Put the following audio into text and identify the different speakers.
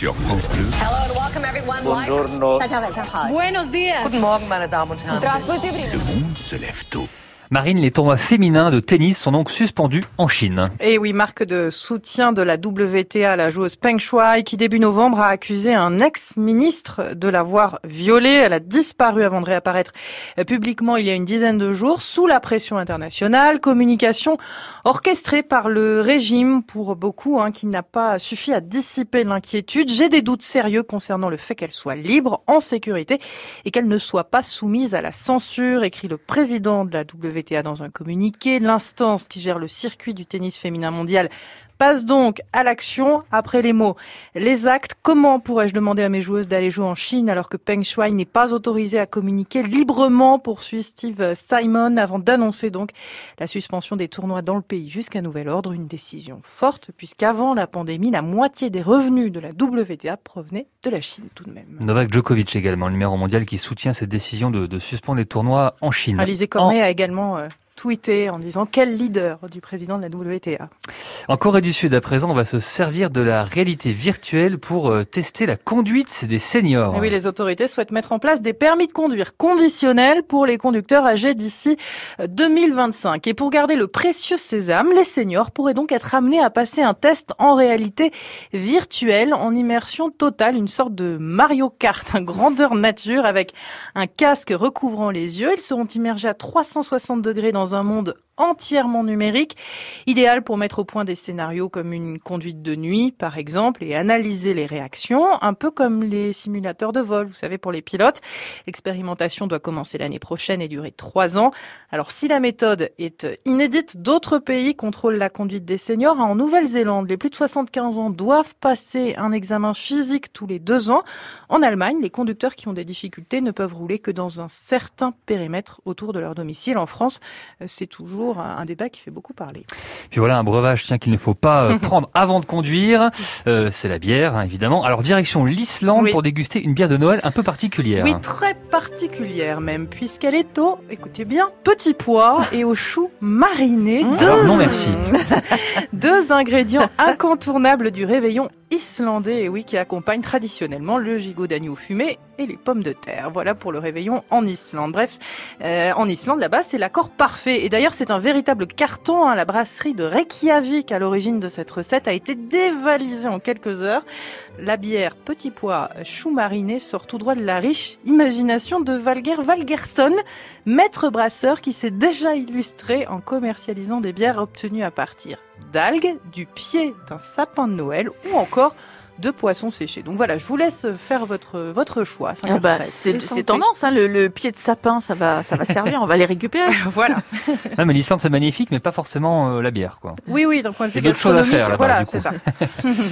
Speaker 1: sur France Bleu. Hello and welcome everyone.
Speaker 2: Buongiorno.
Speaker 3: Buenos días.
Speaker 4: Guten Morgen, meine Damen und Herren.
Speaker 1: Le monde se lève tôt.
Speaker 5: Marine, les tournois féminins de tennis sont donc suspendus en Chine.
Speaker 6: Et oui, marque de soutien de la WTA, la joueuse Peng Shuai, qui début novembre a accusé un ex-ministre de l'avoir violée. Elle a disparu avant de réapparaître publiquement il y a une dizaine de jours, sous la pression internationale. Communication orchestrée par le régime pour beaucoup, hein, qui n'a pas suffi à dissiper l'inquiétude. J'ai des doutes sérieux concernant le fait qu'elle soit libre, en sécurité, et qu'elle ne soit pas soumise à la censure, écrit le président de la WTA dans un communiqué. L'instance qui gère le circuit du tennis féminin mondial passe donc à l'action après les mots. Les actes, comment pourrais-je demander à mes joueuses d'aller jouer en Chine alors que Peng Shuai n'est pas autorisée à communiquer librement, poursuit Steve Simon avant d'annoncer donc la suspension des tournois dans le pays jusqu'à nouvel ordre? Une décision forte puisqu'avant la pandémie, la moitié des revenus de la WTA provenaient de la Chine tout de même.
Speaker 5: Novak Djokovic également, le numéro mondial qui soutient cette décision de, de suspendre les tournois en Chine.
Speaker 6: Alizé Cornet a également euh, tweeté en disant quel leader du président de la WTA.
Speaker 5: En Corée du Sud, à présent, on va se servir de la réalité virtuelle pour euh, tester la conduite des seniors.
Speaker 6: Et oui, les autorités souhaitent mettre en place des permis de conduire conditionnels pour les conducteurs âgés d'ici 2025. Et pour garder le précieux sésame, les seniors pourraient donc être amenés à passer un test en réalité virtuelle, en immersion totale, une sorte de Mario Kart, un grandeur nature avec un casque recouvrant les yeux. Ils seront immergés à 360 degrés dans un monde entièrement numérique, idéal pour mettre au point des scénarios comme une conduite de nuit, par exemple, et analyser les réactions, un peu comme les simulateurs de vol, vous savez, pour les pilotes. L'expérimentation doit commencer l'année prochaine et durer trois ans. Alors, si la méthode est inédite, d'autres pays contrôlent la conduite des seniors. En Nouvelle-Zélande, les plus de 75 ans doivent passer un examen physique tous les deux ans. En Allemagne, les conducteurs qui ont des difficultés ne peuvent rouler que dans un certain périmètre autour de leur domicile. En France, c'est toujours un débat qui fait beaucoup parler.
Speaker 5: Puis voilà un breuvage tiens qu'il ne faut pas euh, prendre avant de conduire, euh, c'est la bière hein, évidemment. Alors direction l'Islande
Speaker 6: Oui.
Speaker 5: pour déguster une bière de Noël un peu particulière.
Speaker 6: Oui, très particulière même, puisqu'elle est au, écoutez bien, petit pois et au chou mariné. Deux,
Speaker 5: Alors non, merci.
Speaker 6: deux ingrédients incontournables du réveillon islandais, et oui, qui accompagnent traditionnellement le gigot d'agneau fumé et les pommes de terre. Voilà pour le réveillon en Islande. Bref, euh, en Islande, là-bas, c'est l'accord parfait. Et d'ailleurs, c'est un véritable carton. hein. La brasserie de Reykjavik, à l'origine de cette recette, a été dévalisée en quelques heures. La bière Petit Pois Chou Mariné sort tout droit de la riche imagination de Valger Valgerson, maître brasseur qui s'est déjà illustré en commercialisant des bières obtenues à partir d'algues, du pied d'un sapin de Noël ou encore de poissons séchés. Donc voilà, je vous laisse faire votre, votre choix.
Speaker 2: Ah bah,
Speaker 6: 5h13.
Speaker 2: c'est tendance, hein, le, le pied de sapin, ça va, ça va servir, on va les récupérer.
Speaker 6: Voilà.
Speaker 5: Ah, mais l'Islande c'est magnifique mais pas forcément euh, la bière quoi.
Speaker 6: Oui, oui, d'un point de vue
Speaker 5: Il y a d'autres choses à
Speaker 6: gastronomique,
Speaker 5: faire, là-bas,
Speaker 6: voilà, c'est ça.